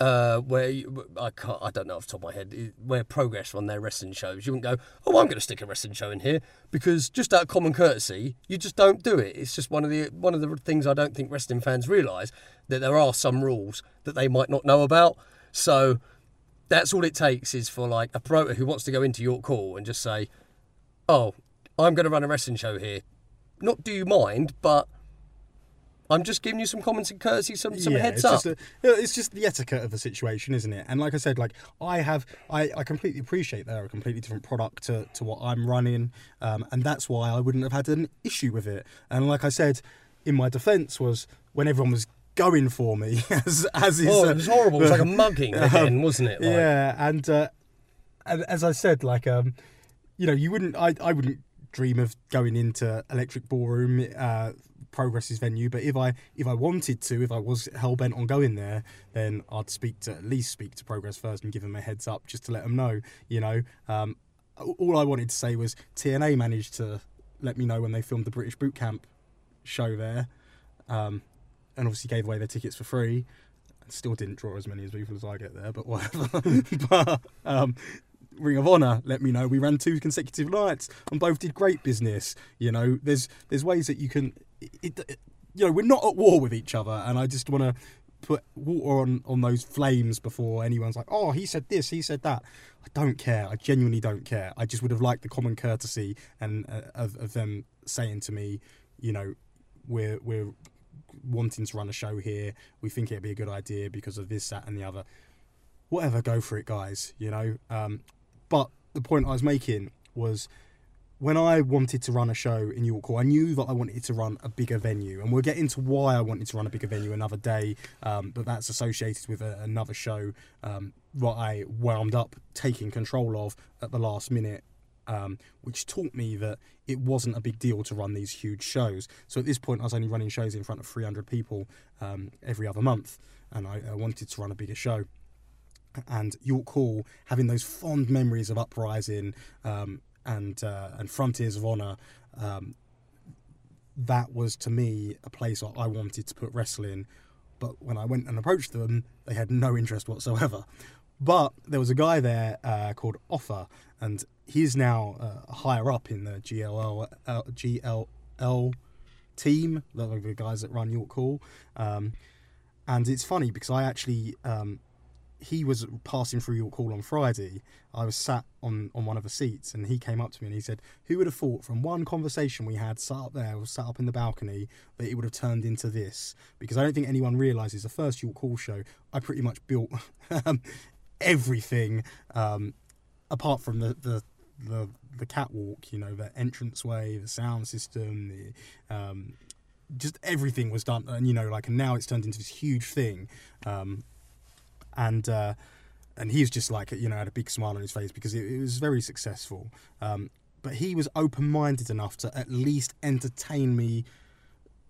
uh, where you, I can't, I don't know off the top of my head where Progress run their wrestling shows. You wouldn't go, oh, I'm going to stick a wrestling show in here because just out of common courtesy, you just don't do it. It's just one of the one of the things I don't think wrestling fans realise that there are some rules that they might not know about. So that's all it takes is for like a promoter who wants to go into York Hall and just say, oh, I'm going to run a wrestling show here. Not do you mind, but I'm just giving you some comments and courtesy, some, some yeah, heads it's up. Just a, it's just the etiquette of the situation, isn't it? And like I said, like I have, I, I completely appreciate they're a completely different product to, to what I'm running, um, and that's why I wouldn't have had an issue with it. And like I said, in my defence was when everyone was going for me, [laughs] as as is. oh, uh, it was horrible. It was like a mugging [laughs] again, wasn't it? Like, yeah, and uh, and as I said, like um, you know, you wouldn't, I, I wouldn't dream of going into Electric Ballroom, uh, Progress's venue. But if I, if I wanted to, if I was hell bent on going there, then I'd speak to at least speak to Progress first and give them a heads up just to let them know. You know, um, all I wanted to say was TNA managed to let me know when they filmed the British Boot Camp show there, um, and obviously gave away their tickets for free. Still didn't draw as many as people as I get there, but whatever. [laughs] but um, Ring of Honor let me know we ran two consecutive nights and both did great business. You know, there's there's ways that you can. It, it, you know, we're not at war with each other, and I just want to put water on on those flames before anyone's like, oh, he said this, he said that. I don't care. I genuinely don't care. I just would have liked the common courtesy and uh, of, of them saying to me, you know, we're we're wanting to run a show here. We think it'd be a good idea because of this, that, and the other. Whatever, go for it, guys. You know. Um, but the point I was making was when I wanted to run a show in York Hall, I knew that I wanted to run a bigger venue, and we'll get into why I wanted to run a bigger venue another day. Um, but that's associated with a, another show um, that I wound up taking control of at the last minute um, which taught me that it wasn't a big deal to run these huge shows. So at this point, I was only running shows in front of 300 people um, every other month, and I, I wanted to run a bigger show. And York Hall, having those fond memories of Uprising um, and uh, and Frontiers of Honor, um, that was to me a place I wanted to put wrestling. But when I went and approached them, they had no interest whatsoever. But there was a guy there uh, called Offer, and he's now uh, higher up in the GLL, uh, GLL team, the, the guys that run York Hall. Um, and it's funny because I actually um, he was passing through York Hall on Friday. I was sat on, on one of the seats, and he came up to me and he said, "Who would have thought from one conversation we had sat up there, or sat up in the balcony, that it would have turned into this?" Because I don't think anyone realizes the first York Hall show, I pretty much built um, everything um, apart from the, the the the catwalk, you know, the entranceway, the sound system, the um, just everything was done, and you know, like, and now it's turned into this huge thing, um, and uh, and he's just like, you know, had a big smile on his face because it, it was very successful. Um, but he was open-minded enough to at least entertain me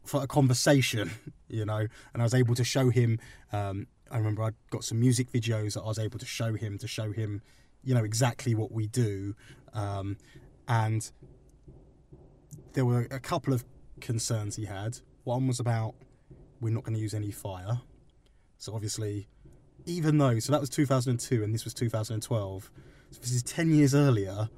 for a conversation, [laughs] you know, and I was able to show him. Um, I remember I got some music videos that I was able to show him to show him, you know, exactly what we do, um, and there were a couple of concerns he had. One was about we're not going to use any fire, so obviously, even though so that was 2002 and this was 2012, so this is 10 years earlier.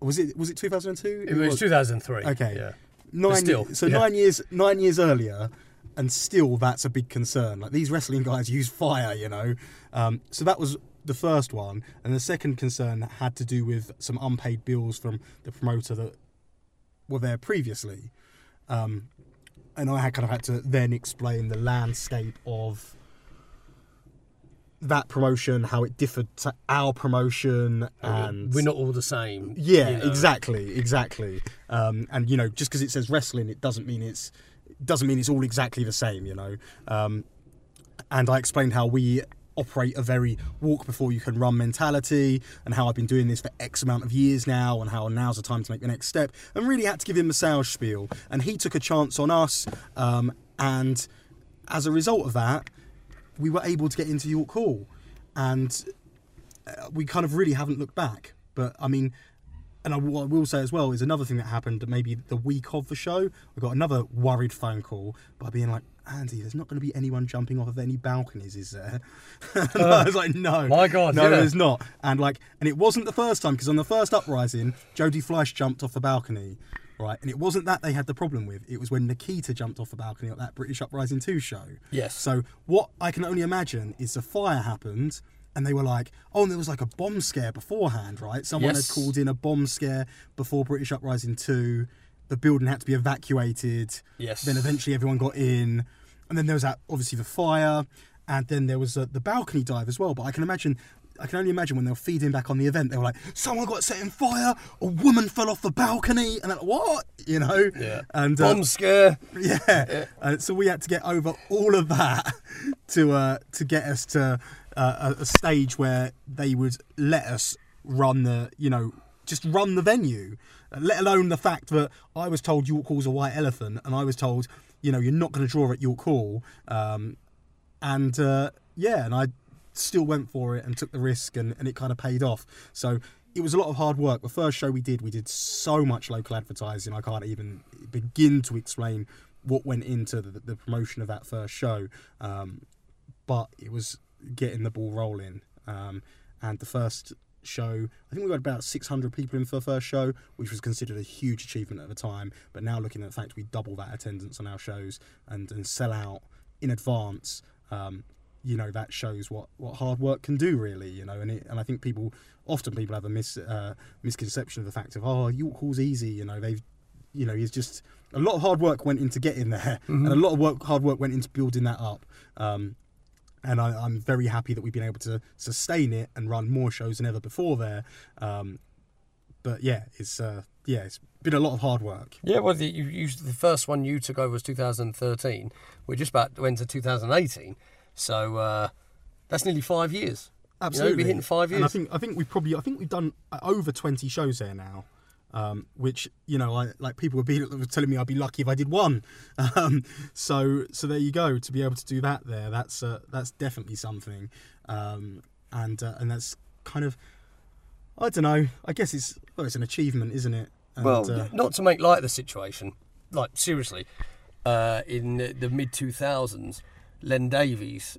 Was it was it 2002? It was 2003. Okay. Yeah. nine still, so yeah. nine years nine years earlier and still that's a big concern like these wrestling guys use fire you know um, so that was the first one and the second concern had to do with some unpaid bills from the promoter that were there previously um, and i had kind of had to then explain the landscape of that promotion how it differed to our promotion and We're not all the same. yeah, you know. exactly, exactly. Um, and you know, just because it says wrestling, it doesn't mean it's doesn't mean it's all exactly the same. You know. Um, and I explained how we operate a very walk before you can run mentality, and how I've been doing this for X amount of years now, and how now's the time to make the next step. And really had to give him a sales spiel, and he took a chance on us. Um, and as a result of that, we were able to get into York Hall, and uh, we kind of really haven't looked back. But I mean, and I, what I will say as well is another thing that happened maybe the week of the show. We got another worried phone call by being like, Andy, there's not going to be anyone jumping off of any balconies, is there? [laughs] and I was like, no, My God, no, yeah. there's not. And like, and it wasn't the first time because on the first uprising, Jodie Fleisch jumped off the balcony. Right, and it wasn't that they had the problem with. It was when Nikita jumped off the balcony at that British Uprising 2 show. Yes. So what I can only imagine is the fire happened, and they were like, "Oh, and there was like a bomb scare beforehand, right? Someone Yes. had called in a bomb scare before British Uprising two. The building had to be evacuated. Yes. Then eventually everyone got in, and then there was that obviously the fire, and then there was uh, the balcony dive as well. But I can imagine. I can only imagine when they were feeding back on the event, they were like, "Someone got set in fire. A woman fell off the balcony," and they're like, what? You know? Yeah. And uh, Bomb scare. yeah. Uh, so we had to get over all of that [laughs] to uh, to get us to uh, a, a stage where they would let us run the, you know, just run the venue. Let alone the fact that I was told York Hall's a white elephant, and I was told, you know, you're not going to draw at York Hall. Um, and uh, yeah, and I still went for it and took the risk, and, and it kind of paid off. So it was a lot of hard work. The first show we did, we did so much local advertising. I can't even begin to explain what went into the, the promotion of that first show. Um, but it was getting the ball rolling. Um, and the first show, I think we got about 600 people in for the first show, which was considered a huge achievement at the time. But now looking at the fact we double that attendance on our shows and, and sell out in advance, um, you know, that shows what, what hard work can do, really, you know. And, it, and I think people, often people have a mis, uh, misconception of the fact of, oh, York Hall's easy, you know, they've, you know, it's just a lot of hard work went into getting there, [laughs] and a lot of work, hard work went into building that up. Um, and I, I'm very happy that we've been able to sustain it and run more shows than ever before there. Um, but yeah, it's uh, yeah, it's been a lot of hard work. Yeah, well, the, you, you, the first one you took over was 2013. We're just about went to enter 2018, so uh, that's nearly five years. Absolutely, you know, we're hitting five And I years. think I think we've probably I think we've done uh, over 20 shows there now. Um, which you know, I like people were, [laughs] telling me I'd be lucky if I did one. [laughs] Um, so so there you go. To be able to do that there, that's uh, that's definitely something. Um, and uh, and that's kind of I don't know. I guess it's well, it's an achievement, isn't it? And, well, uh, not to make light of the situation, like seriously, uh, in the, the mid 2000s, Len Davies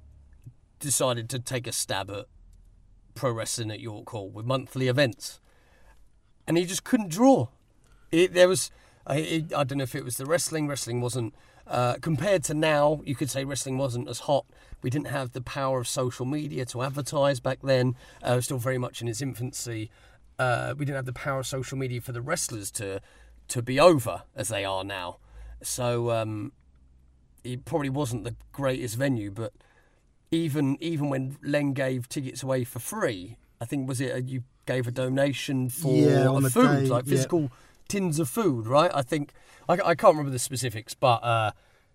decided to take a stab at pro wrestling at York Hall with monthly events, and he just couldn't draw. It, there was I, it, I don't know if it was the wrestling. Wrestling wasn't uh, compared to now. You could say wrestling wasn't as hot. We didn't have the power of social media to advertise back then. Uh, still very much in its infancy. Uh, we didn't have the power of social media for the wrestlers to to be over as they are now. So um, it probably wasn't the greatest venue, but even even when Len gave tickets away for free, I think was it a, you gave a donation for Yeah, the food, day, like yeah. physical tins of food, right? I think I, I can't remember the specifics, but uh,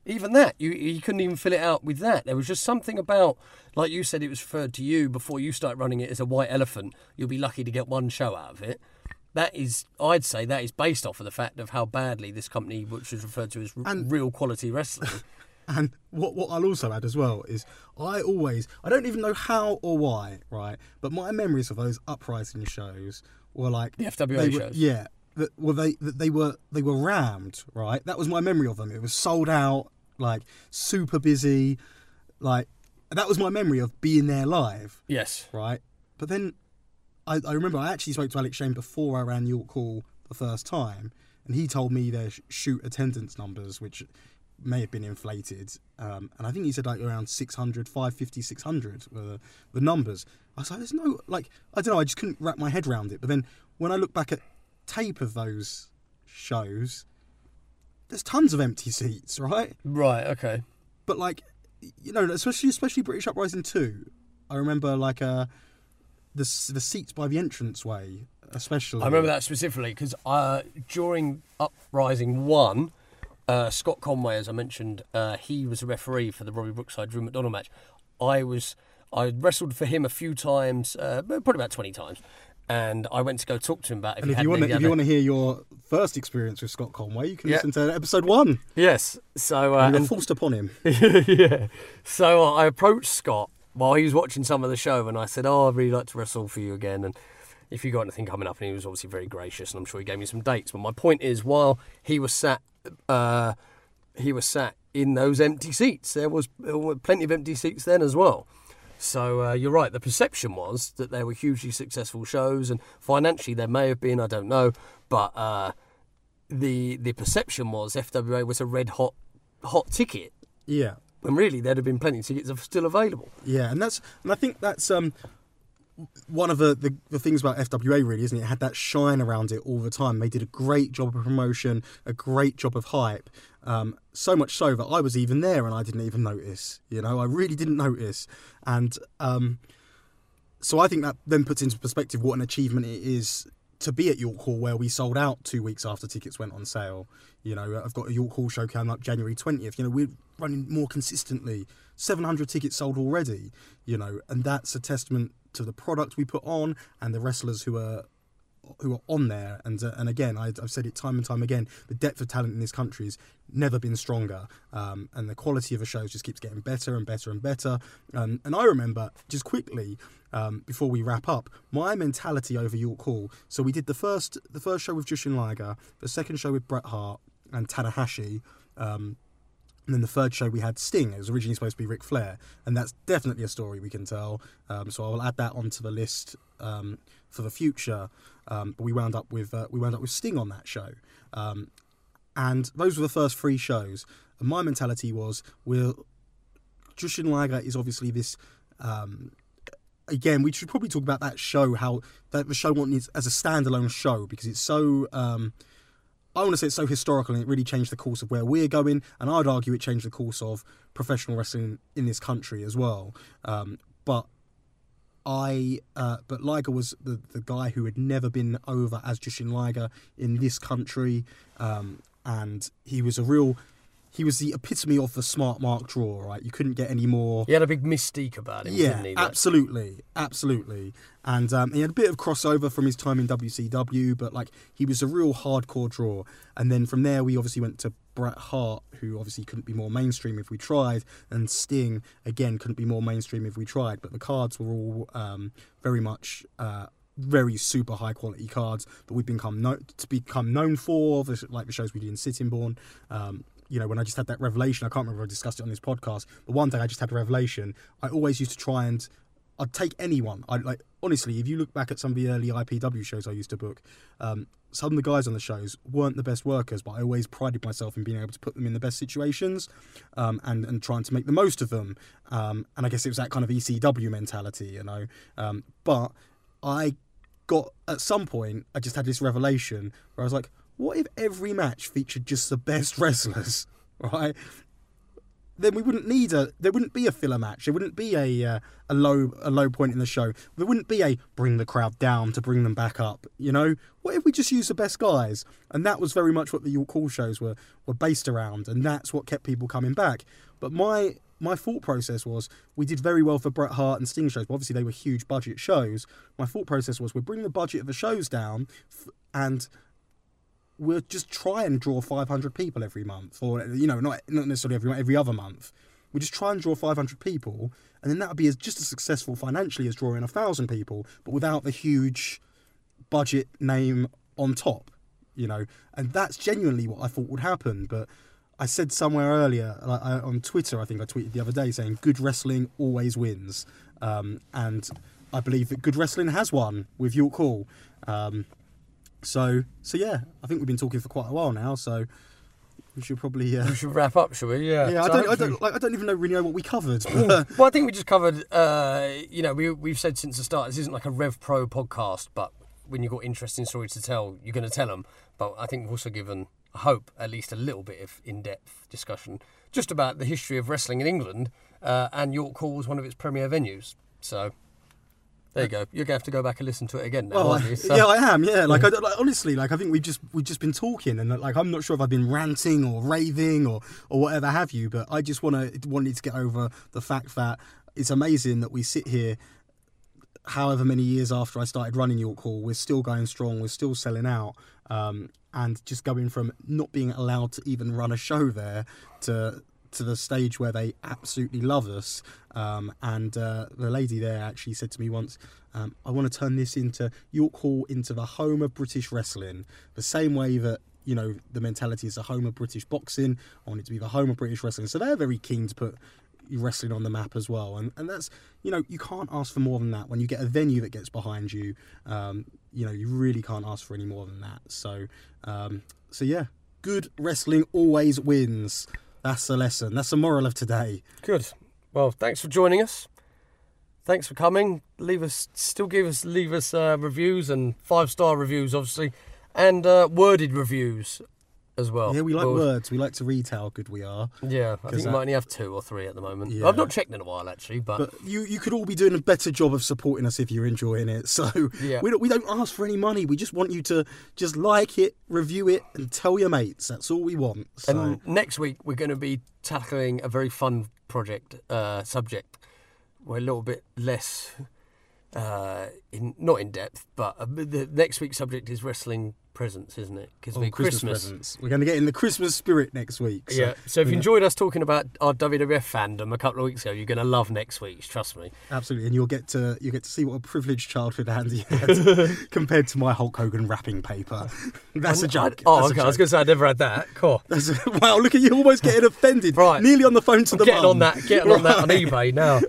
even that you you couldn't even fill it out with that. There was just something about, like you said, it was referred to you before you start running it as a white elephant. You'll be lucky to get one show out of it. That is, I'd say, that is based off of the fact of how badly this company, which is referred to as r- And- real quality wrestling, [laughs] And what what I'll also add as well is I always I don't even know how or why, right? But my memories of those uprising shows were like The FWA were- shows. Yeah. That well they that they were they were rammed, right? That was my memory of them. It was sold out, like super busy, like that was my memory of being there live, yes, right? But then I, I remember I actually spoke to Alex Shane before I ran York Hall the first time, and he told me their shoot attendance numbers, which may have been inflated. Um, and I think he said like around 600, 550, 600 were the, the numbers. I was like, there's no, like, I don't know, I just couldn't wrap my head around it. But then when I look back at tape of those shows, there's tons of empty seats, right? right, okay. but like you know especially especially british uprising 2 i remember like uh the the seats by the entranceway especially I remember that specifically because uh, during Uprising 1, uh, Scott Conway, as I mentioned, uh, he was a referee for the Robbie Brookside Drew McDonald match. I was I wrestled for him a few times, uh, probably about 20 times. And I went to go talk to him about if and he if had you want to if you want to hear your first experience with Scott Conway, you can Yeah. listen to episode one. Yes. So uh, you were and- forced upon him. [laughs] yeah. So I approached Scott while he was watching some of the show, and I said, "Oh, I'd really like to wrestle for you again." And if you got anything coming up, and he was obviously very gracious, and I'm sure he gave me some dates. But my point is, while he was sat, uh, he was sat in those empty seats. There was, plenty of empty seats then as well. So uh, you're right. The perception was that they were hugely successful shows, and financially there may have been, I don't know, but uh, the the perception was FWA was a red hot hot ticket Yeah. And really there'd have been plenty of tickets still available. Yeah, and that's and I think that's um one of the, the, the things about FWA really, isn't it? It had that shine around it all the time. They did a great job of promotion, a great job of hype. Um, so much so that I was even there and I didn't even notice. You know, I really didn't notice. And um, so I think that then puts into perspective what an achievement it is to be at York Hall, where we sold out two weeks after tickets went on sale. You know, I've got a York Hall show coming up January 20th. You know, we're running more consistently. 700 tickets sold already, you know, and that's a testament to the product we put on and the wrestlers who are who are on there. And uh, and again, I, I've said it time and time again: the depth of talent in this country has never been stronger, um, and the quality of the shows just keeps getting better and better and better. Um, and I remember just quickly um, before we wrap up, my mentality over York Hall. So we did the first the first show with Jushin Liger, the second show with Bret Hart and Tanahashi. Um, and then the third show we had Sting. It was originally supposed to be Ric Flair, and that's definitely a story we can tell. Um, so I will add that onto the list um, for the future. Um, but we wound up with uh, we wound up with Sting on that show, um, and those were the first three shows. And my mentality was, we're Jushin Liger is obviously this. Um, again, we should probably talk about that show. How that the show wanted as a standalone show because it's so. I want to say it's so historical and it really changed the course of where we're going. And I'd argue it changed the course of professional wrestling in this country as well. Um, but I, uh, but Liger was the, the guy who had never been over as Jushin Liger in this country. Um, and he was a real, he was the epitome of the smart mark draw, right? You couldn't get any more. He had a big mystique about him, Yeah, didn't he? Absolutely, absolutely. And um, he had a bit of crossover from his time in WCW, but like he was a real hardcore draw. And then from there, we obviously went to Bret Hart, who obviously couldn't be more mainstream if we tried, and Sting again couldn't be more mainstream if we tried. But the cards were all um, very much. Uh, very super high quality cards that we've become no- to become known for, like the shows we did in Sittingbourne. Um, you know, when I just had that revelation, I can't remember if I discussed it on this podcast, but one day I just had a revelation. I always used to try and I'd take anyone. I like honestly, if you look back at some of the early IPW shows I used to book, um, some of the guys on the shows weren't the best workers, but I always prided myself in being able to put them in the best situations um, and and trying to make the most of them. Um, and I guess it was that kind of ECW mentality, you know. Um, but I got at some point, I just had this revelation where I was like, what if every match featured just the best [laughs] wrestlers, right? then we wouldn't need a there wouldn't be a filler match there wouldn't be a uh, a low a low point in the show there wouldn't be a bring the crowd down to bring them back up you know what if we just use the best guys and that was very much what the York Hall shows were were based around and that's what kept people coming back but my my thought process was we did very well for Bret Hart and Sting shows. But obviously, they were huge budget shows. My thought process was we bring the budget of the shows down, and we'll just try and draw 500 people every month, or you know, not not necessarily every every other month. We just try and draw 500 people, and then that would be as, just as successful financially as drawing a thousand people, but without the huge budget name on top, you know. And that's genuinely what I thought would happen. But I said somewhere earlier like, I, on Twitter, I think I tweeted the other day saying, "Good wrestling always wins," um, and I believe that good wrestling has won with York Hall. Um, so, so yeah, I think we've been talking for quite a while now. So we should probably. Uh, We should wrap up, shall we? Yeah. yeah, I don't, I don't, like, I don't even know really know what we covered. But, [clears throat] well, I think we just covered. Uh, you know, we we've said since the start this isn't like a Rev Pro podcast, but when you've got interesting stories to tell, you're going to tell them. But I think we've also given, I hope, at least a little bit of in-depth discussion just about the history of wrestling in England, uh, and York Hall was one of its premier venues. So. There you go. You're gonna have to go back and listen to it again now, well, aren't you? So- yeah, I am. Yeah, like, I, like honestly, like I think we've just we've just been talking, and like I'm not sure if I've been ranting or raving or or whatever have you, but I just want to wanted to get over the fact that it's amazing that we sit here. However many years after I started running York Hall, we're still going strong. We're still selling out, um, and just going from not being allowed to even run a show there to to the stage where they absolutely love us. Um, and uh, the lady there actually said to me once, um, "I want to turn this into York Hall into the home of British wrestling, the same way that." You know the mentality is the home of British boxing. I want it to be the home of British wrestling. So they're very keen to put wrestling on the map as well. And and that's you know you can't ask for more than that when you get a venue that gets behind you. Um, you know you really can't ask for any more than that. So um, so yeah, good wrestling always wins. That's the lesson. That's the moral of today. Good. Well, thanks for joining us. Thanks for coming. Leave us, still give us, leave us uh, reviews and five star reviews, obviously, and uh, worded reviews as well. Yeah, we like words. We like to read how good we are. Yeah, I think we that- might only have two or three at the moment. Yeah. I've not checked in a while actually, but, But you, you could all be doing a better job of supporting us if you're enjoying it. [laughs] So Yeah. we, don't, we don't ask for any money. We just want you to just like it, review it, and tell your mates. That's all we want. So and next week we're going to be tackling a very fun project uh, subject. We're a little bit less uh, in not in depth, but uh, the next week's subject is wrestling presents, isn't it? Because oh, Christmas, presents. We're going to get in the Christmas spirit next week. So yeah. So if you we're enjoyed us talking about our WWF fandom a couple of weeks ago, you're going to love next week's. Trust me. Absolutely, and you'll get to you get to see what a privileged childhood Andy [laughs] had compared to my Hulk Hogan wrapping paper. [laughs] That's a joke. Oh, That's okay. I was going to say I never had that. Cool. [laughs] A, wow, look at you almost getting offended. Right. Nearly on the phone to the getting mum. on that. Getting on that on eBay now.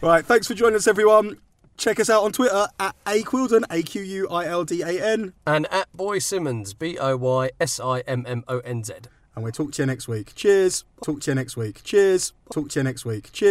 Right, thanks for joining us, everyone. Check us out on Twitter at aquildan, A Q U I L D A N, And at Boy Simmons, B O Y S I M M O N Z. and we'll talk to you next week. Cheers. Talk to you next week. Cheers. Talk to you next week. Cheers.